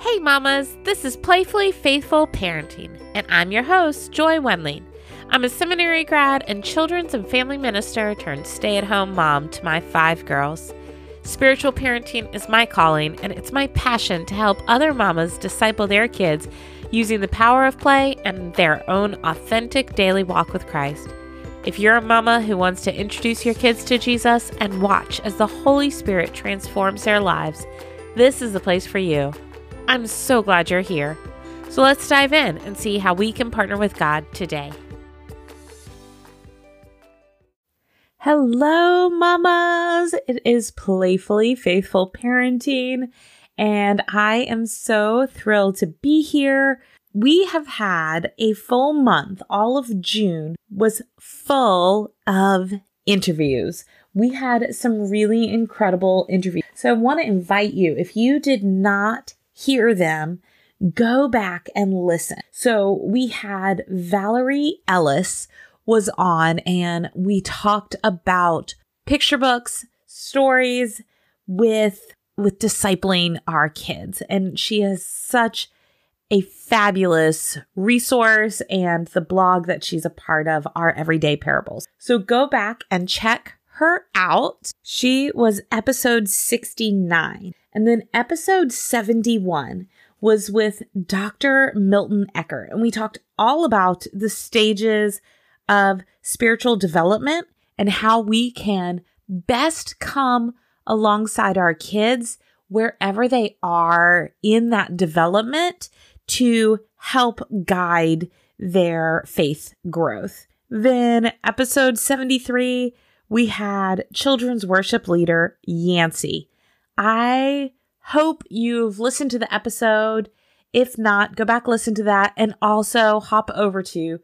Hey, mamas, this is Playfully Faithful Parenting, and I'm your host, Joy Wendling. I'm a seminary grad and children's and family minister turned stay at home mom to my five girls. Spiritual parenting is my calling, and it's my passion to help other mamas disciple their kids using the power of play and their own authentic daily walk with Christ. If you're a mama who wants to introduce your kids to Jesus and watch as the Holy Spirit transforms their lives, this is the place for you. I'm so glad you're here. So let's dive in and see how we can partner with God today. Hello, mamas. It is Playfully Faithful Parenting, and I am so thrilled to be here we have had a full month. All of June was full of interviews. We had some really incredible interviews. So I want to invite you, if you did not hear them, go back and listen. So we had Valerie Ellis was on and we talked about picture books, stories with with discipling our kids and she is such a fabulous resource and the blog that she's a part of are Everyday Parables. So go back and check her out. She was episode 69. And then episode 71 was with Dr. Milton Ecker. And we talked all about the stages of spiritual development and how we can best come alongside our kids wherever they are in that development to help guide their faith growth. Then, episode 73, we had children's worship leader Yancey. I hope you've listened to the episode. If not, go back, listen to that, and also hop over to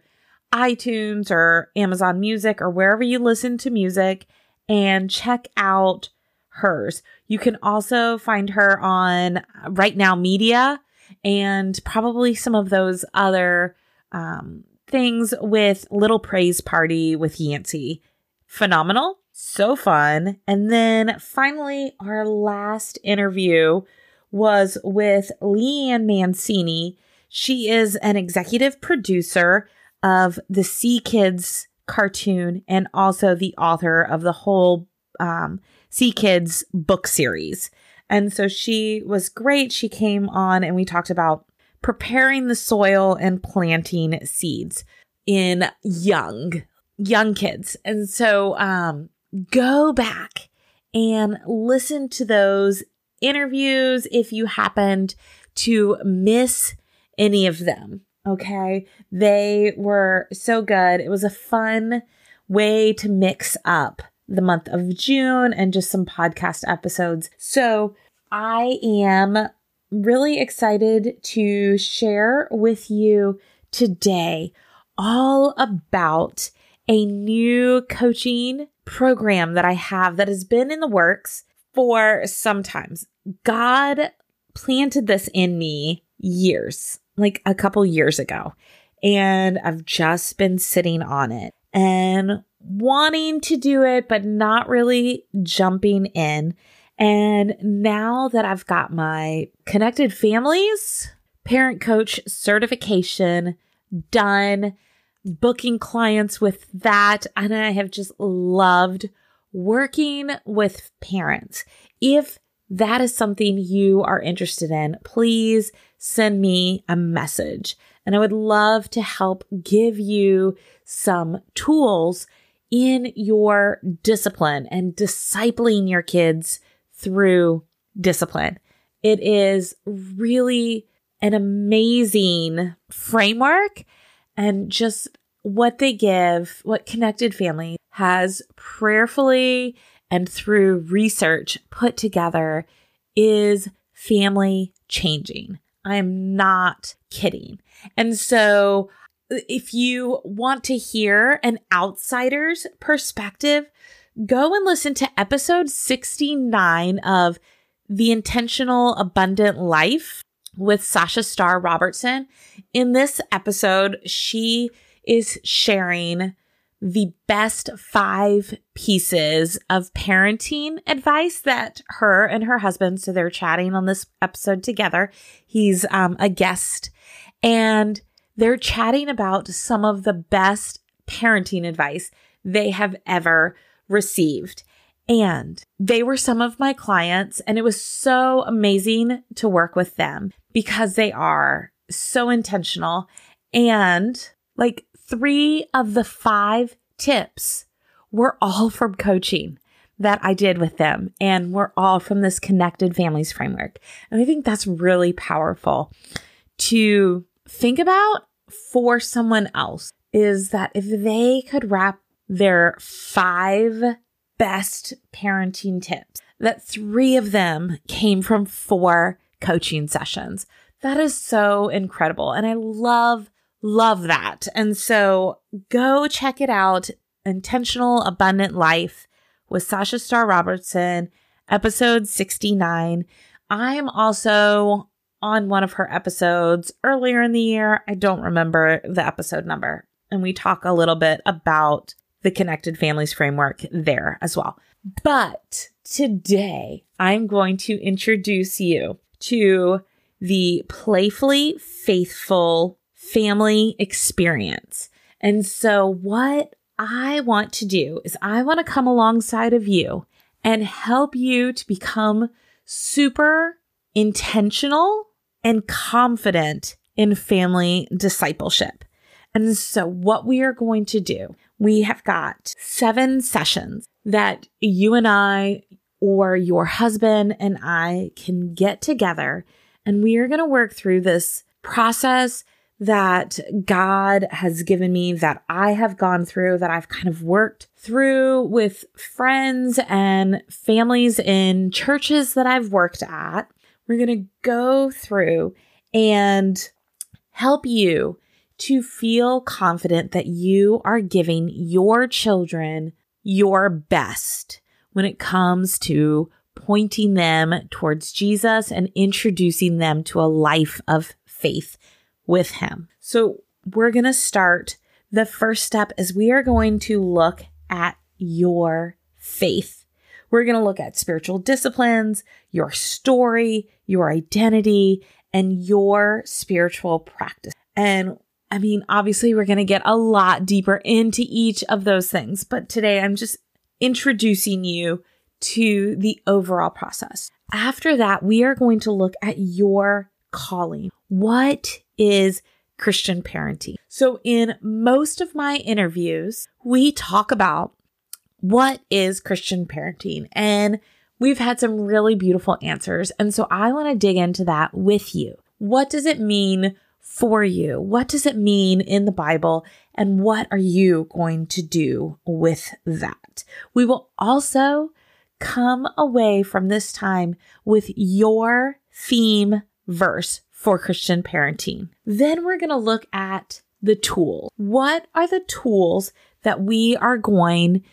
iTunes or Amazon Music or wherever you listen to music and check out hers. You can also find her on Right Now Media and probably some of those other um, things with Little Praise Party with Yancey. Phenomenal, so fun. And then finally, our last interview was with Leanne Mancini. She is an executive producer of the Sea Kids cartoon and also the author of the whole um, Sea Kids book series. And so she was great. She came on and we talked about preparing the soil and planting seeds in young, young kids. And so um, go back and listen to those interviews if you happened to miss any of them. Okay. They were so good. It was a fun way to mix up the month of June and just some podcast episodes. So I am really excited to share with you today all about a new coaching program that I have that has been in the works for some times. God planted this in me years, like a couple years ago, and I've just been sitting on it. And wanting to do it, but not really jumping in. And now that I've got my connected families parent coach certification done, booking clients with that, and I have just loved working with parents. If that is something you are interested in, please send me a message. And I would love to help give you some tools in your discipline and discipling your kids through discipline. It is really an amazing framework and just what they give, what Connected Family has prayerfully and through research put together is family changing. I am not kidding. And so if you want to hear an outsider's perspective, go and listen to episode 69 of The Intentional Abundant Life with Sasha Star Robertson. In this episode, she is sharing the best five pieces of parenting advice that her and her husband, so they're chatting on this episode together. He's um, a guest and they're chatting about some of the best parenting advice they have ever received. And they were some of my clients, and it was so amazing to work with them because they are so intentional. And like three of the five tips were all from coaching that I did with them, and we're all from this connected families framework. And I think that's really powerful to think about for someone else is that if they could wrap their five best parenting tips, that three of them came from four coaching sessions. That is so incredible. And I love, love that. And so go check it out Intentional Abundant Life with Sasha Star Robertson, episode 69. I am also on one of her episodes earlier in the year. I don't remember the episode number. And we talk a little bit about the connected families framework there as well. But today I'm going to introduce you to the playfully faithful family experience. And so what I want to do is I want to come alongside of you and help you to become super intentional and confident in family discipleship. And so what we are going to do we have got seven sessions that you and I, or your husband and I, can get together and we are going to work through this process that God has given me, that I have gone through, that I've kind of worked through with friends and families in churches that I've worked at. We're going to go through and help you to feel confident that you are giving your children your best when it comes to pointing them towards Jesus and introducing them to a life of faith with Him. So, we're going to start. The first step is we are going to look at your faith. We're going to look at spiritual disciplines, your story, your identity, and your spiritual practice. And I mean, obviously, we're going to get a lot deeper into each of those things, but today I'm just introducing you to the overall process. After that, we are going to look at your calling. What is Christian parenting? So, in most of my interviews, we talk about what is Christian parenting, and we've had some really beautiful answers. And so, I want to dig into that with you. What does it mean for you? What does it mean in the Bible? And what are you going to do with that? We will also come away from this time with your theme verse for Christian parenting. Then we're going to look at the tools. What are the tools that we are going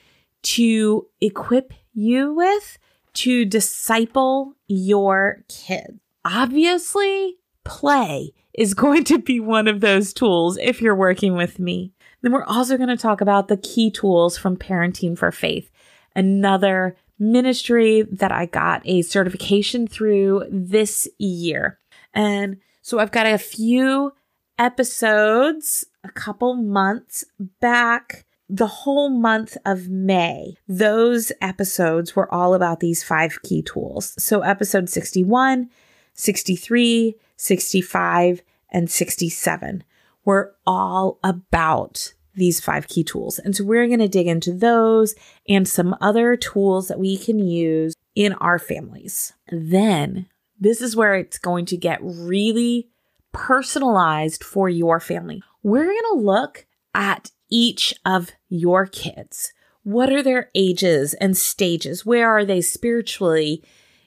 to equip you with to disciple your kids? Obviously, play is going to be one of those tools if you're working with me. Then we're also going to talk about the key tools from Parenting for Faith, another ministry that I got a certification through this year. And so I've got a few episodes a couple months back the whole month of May, those episodes were all about these five key tools. So, episode 61, 63, 65, and 67 were all about these five key tools. And so we're going to dig into those and some other tools that we can use in our families. Then this is where it's going to get really personalized for your family. We're going to look at each of your kids. What are their ages and stages? Where are they spiritually?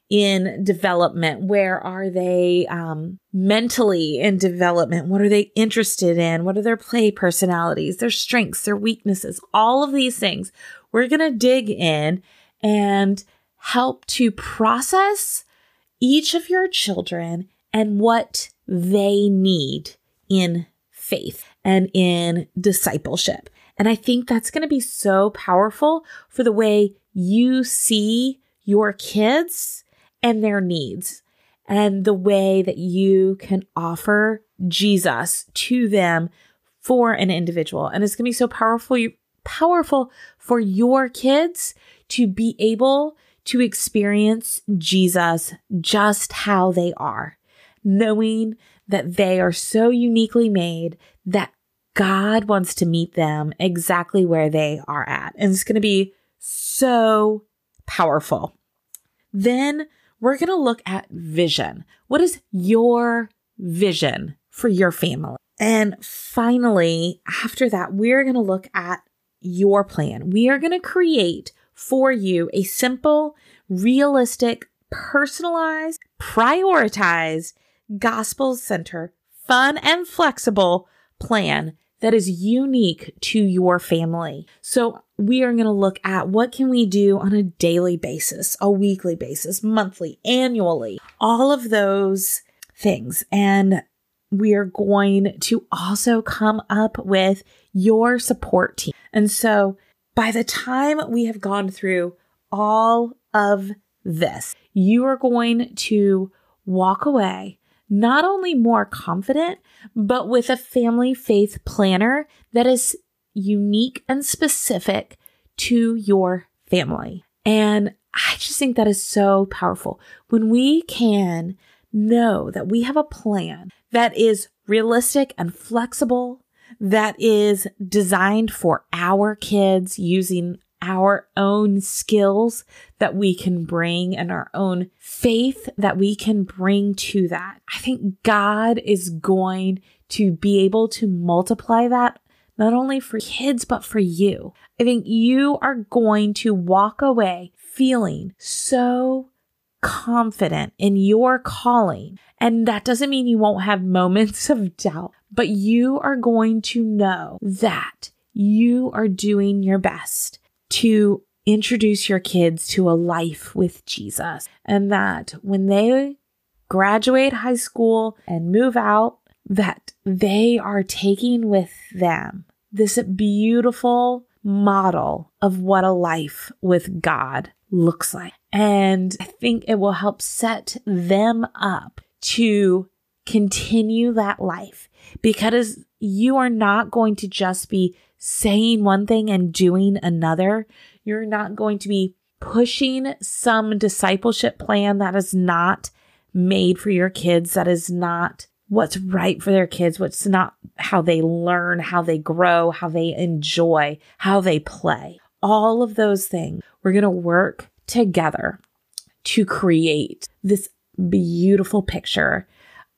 In development? Where are they um, mentally in development? What are they interested in? What are their play personalities, their strengths, their weaknesses? All of these things. We're going to dig in and help to process each of your children and what they need in faith and in discipleship. And I think that's going to be so powerful for the way you see your kids and their needs and the way that you can offer Jesus to them for an individual. And it's going to be so powerful, powerful for your kids to be able to experience Jesus just how they are, knowing that they are so uniquely made that God wants to meet them exactly where they are at. And it's going to be so powerful. Then we're going to look at vision. What is your vision for your family? And finally, after that, we're going to look at your plan. We are going to create for you a simple, realistic, personalized, prioritized, gospel center, fun and flexible plan that is unique to your family. So we are going to look at what can we do on a daily basis, a weekly basis, monthly, annually, all of those things. And we are going to also come up with your support team. And so by the time we have gone through all of this, you are going to walk away not only more confident, but with a family faith planner that is unique and specific to your family. And I just think that is so powerful. When we can know that we have a plan that is realistic and flexible, that is designed for our kids using our own skills that we can bring and our own faith that we can bring to that. I think God is going to be able to multiply that not only for kids, but for you. I think you are going to walk away feeling so confident in your calling. And that doesn't mean you won't have moments of doubt, but you are going to know that you are doing your best to introduce your kids to a life with Jesus. And that when they graduate high school and move out, that they are taking with them this beautiful model of what a life with God looks like. And I think it will help set them up to continue that life because you are not going to just be saying one thing and doing another. You're not going to be pushing some discipleship plan that is not made for your kids, that is not what's right for their kids, what's not how they learn, how they grow, how they enjoy, how they play. All of those things. We're going to work together to create this beautiful picture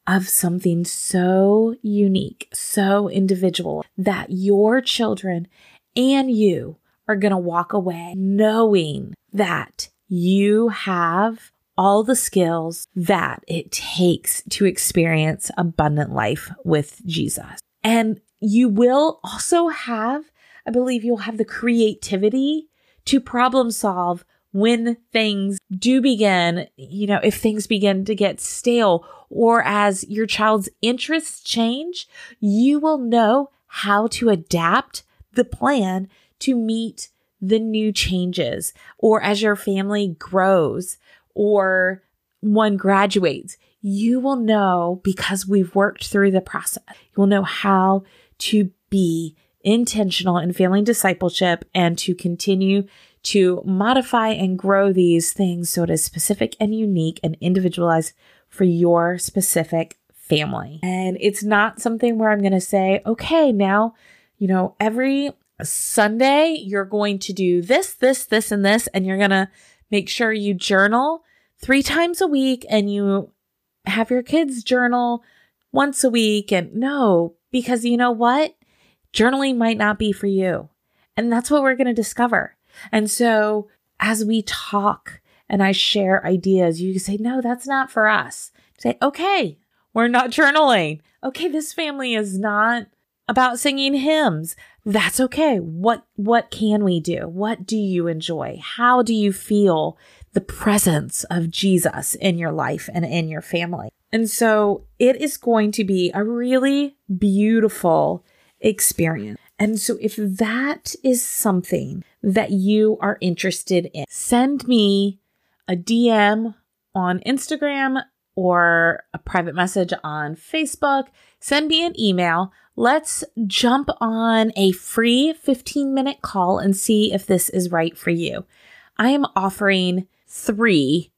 of something so unique, so individual that your children and you are going to walk away knowing that you have all the skills that it takes to experience abundant life with Jesus. And you will also have, I believe you'll have the creativity to problem solve when things do begin, you know, if things begin to get stale or as your child's interests change, you will know how to adapt the plan to meet the new changes or as your family grows or one graduates, you will know because we've worked through the process. You will know how to be intentional in family discipleship and to continue to modify and grow these things so it is specific and unique and individualized for your specific family. And it's not something where I'm going to say, okay, now, you know, every Sunday you're going to do this, this, this, and this, and you're going to make sure you journal three times a week and you have your kids journal once a week. And no, because you know what? Journaling might not be for you. And that's what we're going to discover. And so as we talk and I share ideas, you say, no, that's not for us. Say, okay, we're not journaling. Okay, this family is not about singing hymns. That's okay. What what can we do? What do you enjoy? How do you feel the presence of Jesus in your life and in your family? And so it is going to be a really beautiful experience. And so if that is something that you are interested in, send me a DM on Instagram or a private message on Facebook. Send me an email. Let's jump on a free 15 minute call and see if this is right for you. I am offering three,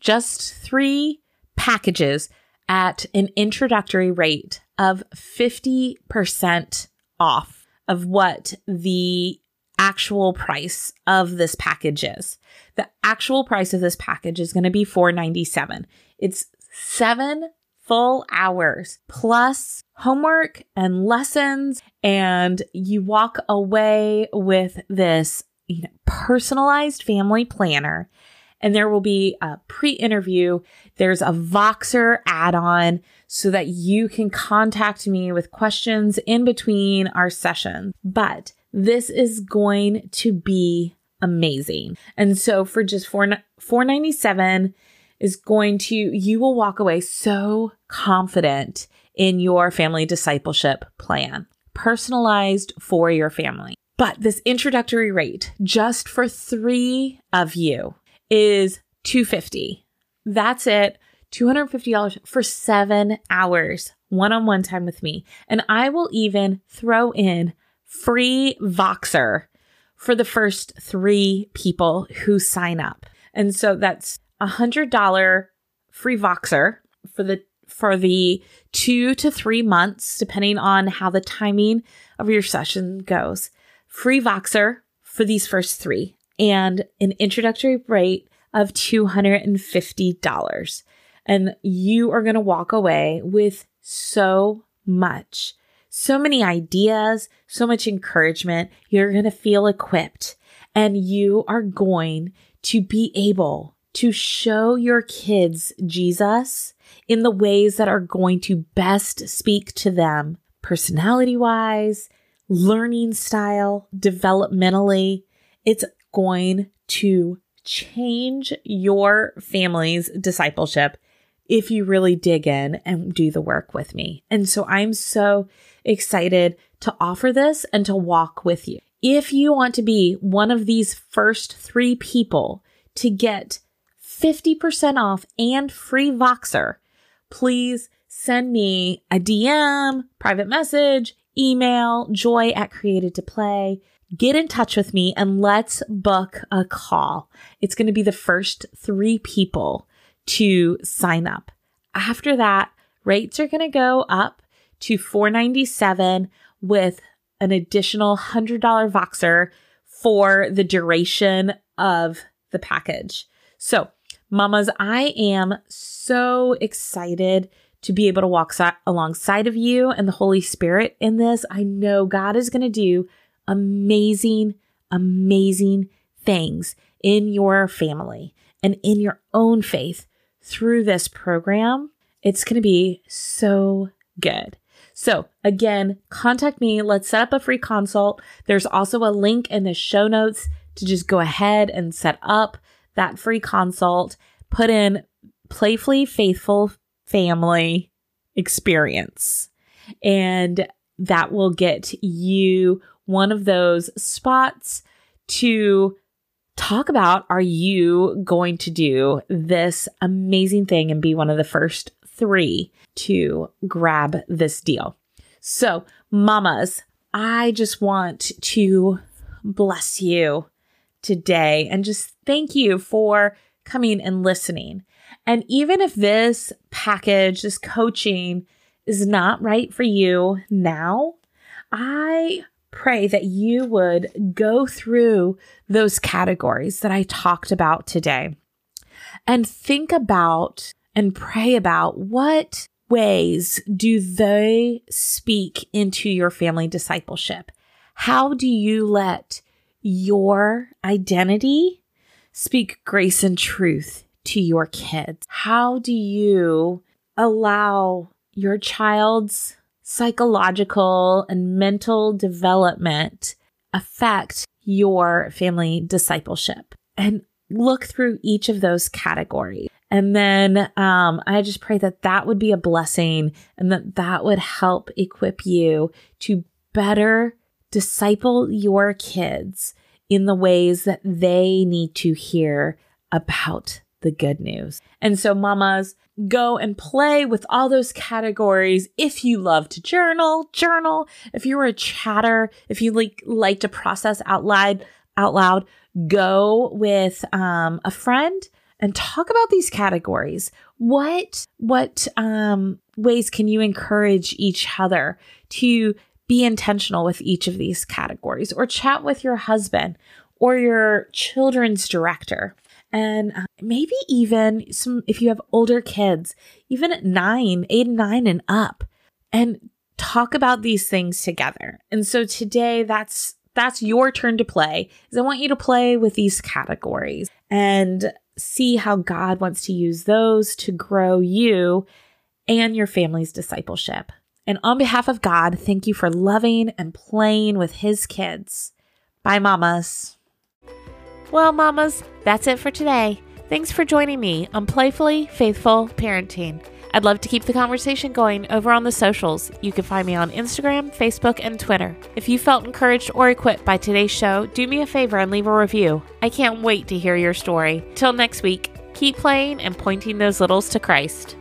just three packages at an introductory rate of 50% off of what the actual price of this package is. The actual price of this package is going to be 497. It's 7 full hours plus homework and lessons and you walk away with this you know, personalized family planner and there will be a pre-interview. There's a Voxer add-on so that you can contact me with questions in between our sessions. But this is going to be amazing. And so for just 4 497 is going to you will walk away so confident in your family discipleship plan, personalized for your family. But this introductory rate just for 3 of you is 250. That's it. $250 for 7 hours one-on-one time with me. And I will even throw in free Voxer for the first 3 people who sign up. And so that's a $100 free Voxer for the for the 2 to 3 months depending on how the timing of your session goes. Free Voxer for these first 3 and an introductory rate of $250. And you are going to walk away with so much, so many ideas, so much encouragement. You're going to feel equipped and you are going to be able to show your kids Jesus in the ways that are going to best speak to them personality wise, learning style, developmentally. It's going to change your family's discipleship if you really dig in and do the work with me. And so I'm so excited to offer this and to walk with you. If you want to be one of these first three people to get 50% off and free Voxer, please send me a DM, private message, email, joy at created to play get in touch with me and let's book a call. It's going to be the first three people to sign up. After that, rates are going to go up to 497 with an additional $100 Voxer for the duration of the package. So, mamas, I am so excited to be able to walk si- alongside of you and the Holy Spirit in this. I know God is going to do amazing, amazing things in your family and in your own faith through this program. It's going to be so good. So, again, contact me. Let's set up a free consult. There's also a link in the show notes to just go ahead and set up that free consult. Put in playfully faithful family experience, and that will get you one of those spots to talk about are you going to do this amazing thing and be one of the first three to grab this deal. So, mamas, I just want to bless you today and just thank you for coming and listening. And even if this package, this coaching is not right for you now, I pray that you would go through those categories that I talked about today and think about and pray about what ways do they speak into your family discipleship? How do you let your identity speak grace and truth to your kids? How do you allow your child's psychological and mental development affect your family discipleship? And look through each of those categories. And then um, I just pray that that would be a blessing and that that would help equip you to better disciple your kids in the ways that they need to hear about the good news. And so, mamas, go and play with all those categories. If you love to journal, journal. If you're a chatter, if you like like to process out loud, out loud, go with um, a friend and talk about these categories. What what um, ways can you encourage each other to be intentional with each of these categories, or chat with your husband or your children's director and uh, maybe even some if you have older kids even at nine eight and nine and up and talk about these things together. And so today that's that's your turn to play is i want you to play with these categories and see how god wants to use those to grow you and your family's discipleship. And on behalf of god thank you for loving and playing with his kids. Bye mamas well, mamas, that's it for today. Thanks for joining me on Playfully Faithful Parenting. I'd love to keep the conversation going over on the socials. You can find me on Instagram, Facebook, and Twitter. If you felt encouraged or equipped by today's show, do me a favor and leave a review. I can't wait to hear your story. Till next week, keep playing and pointing those littles to Christ.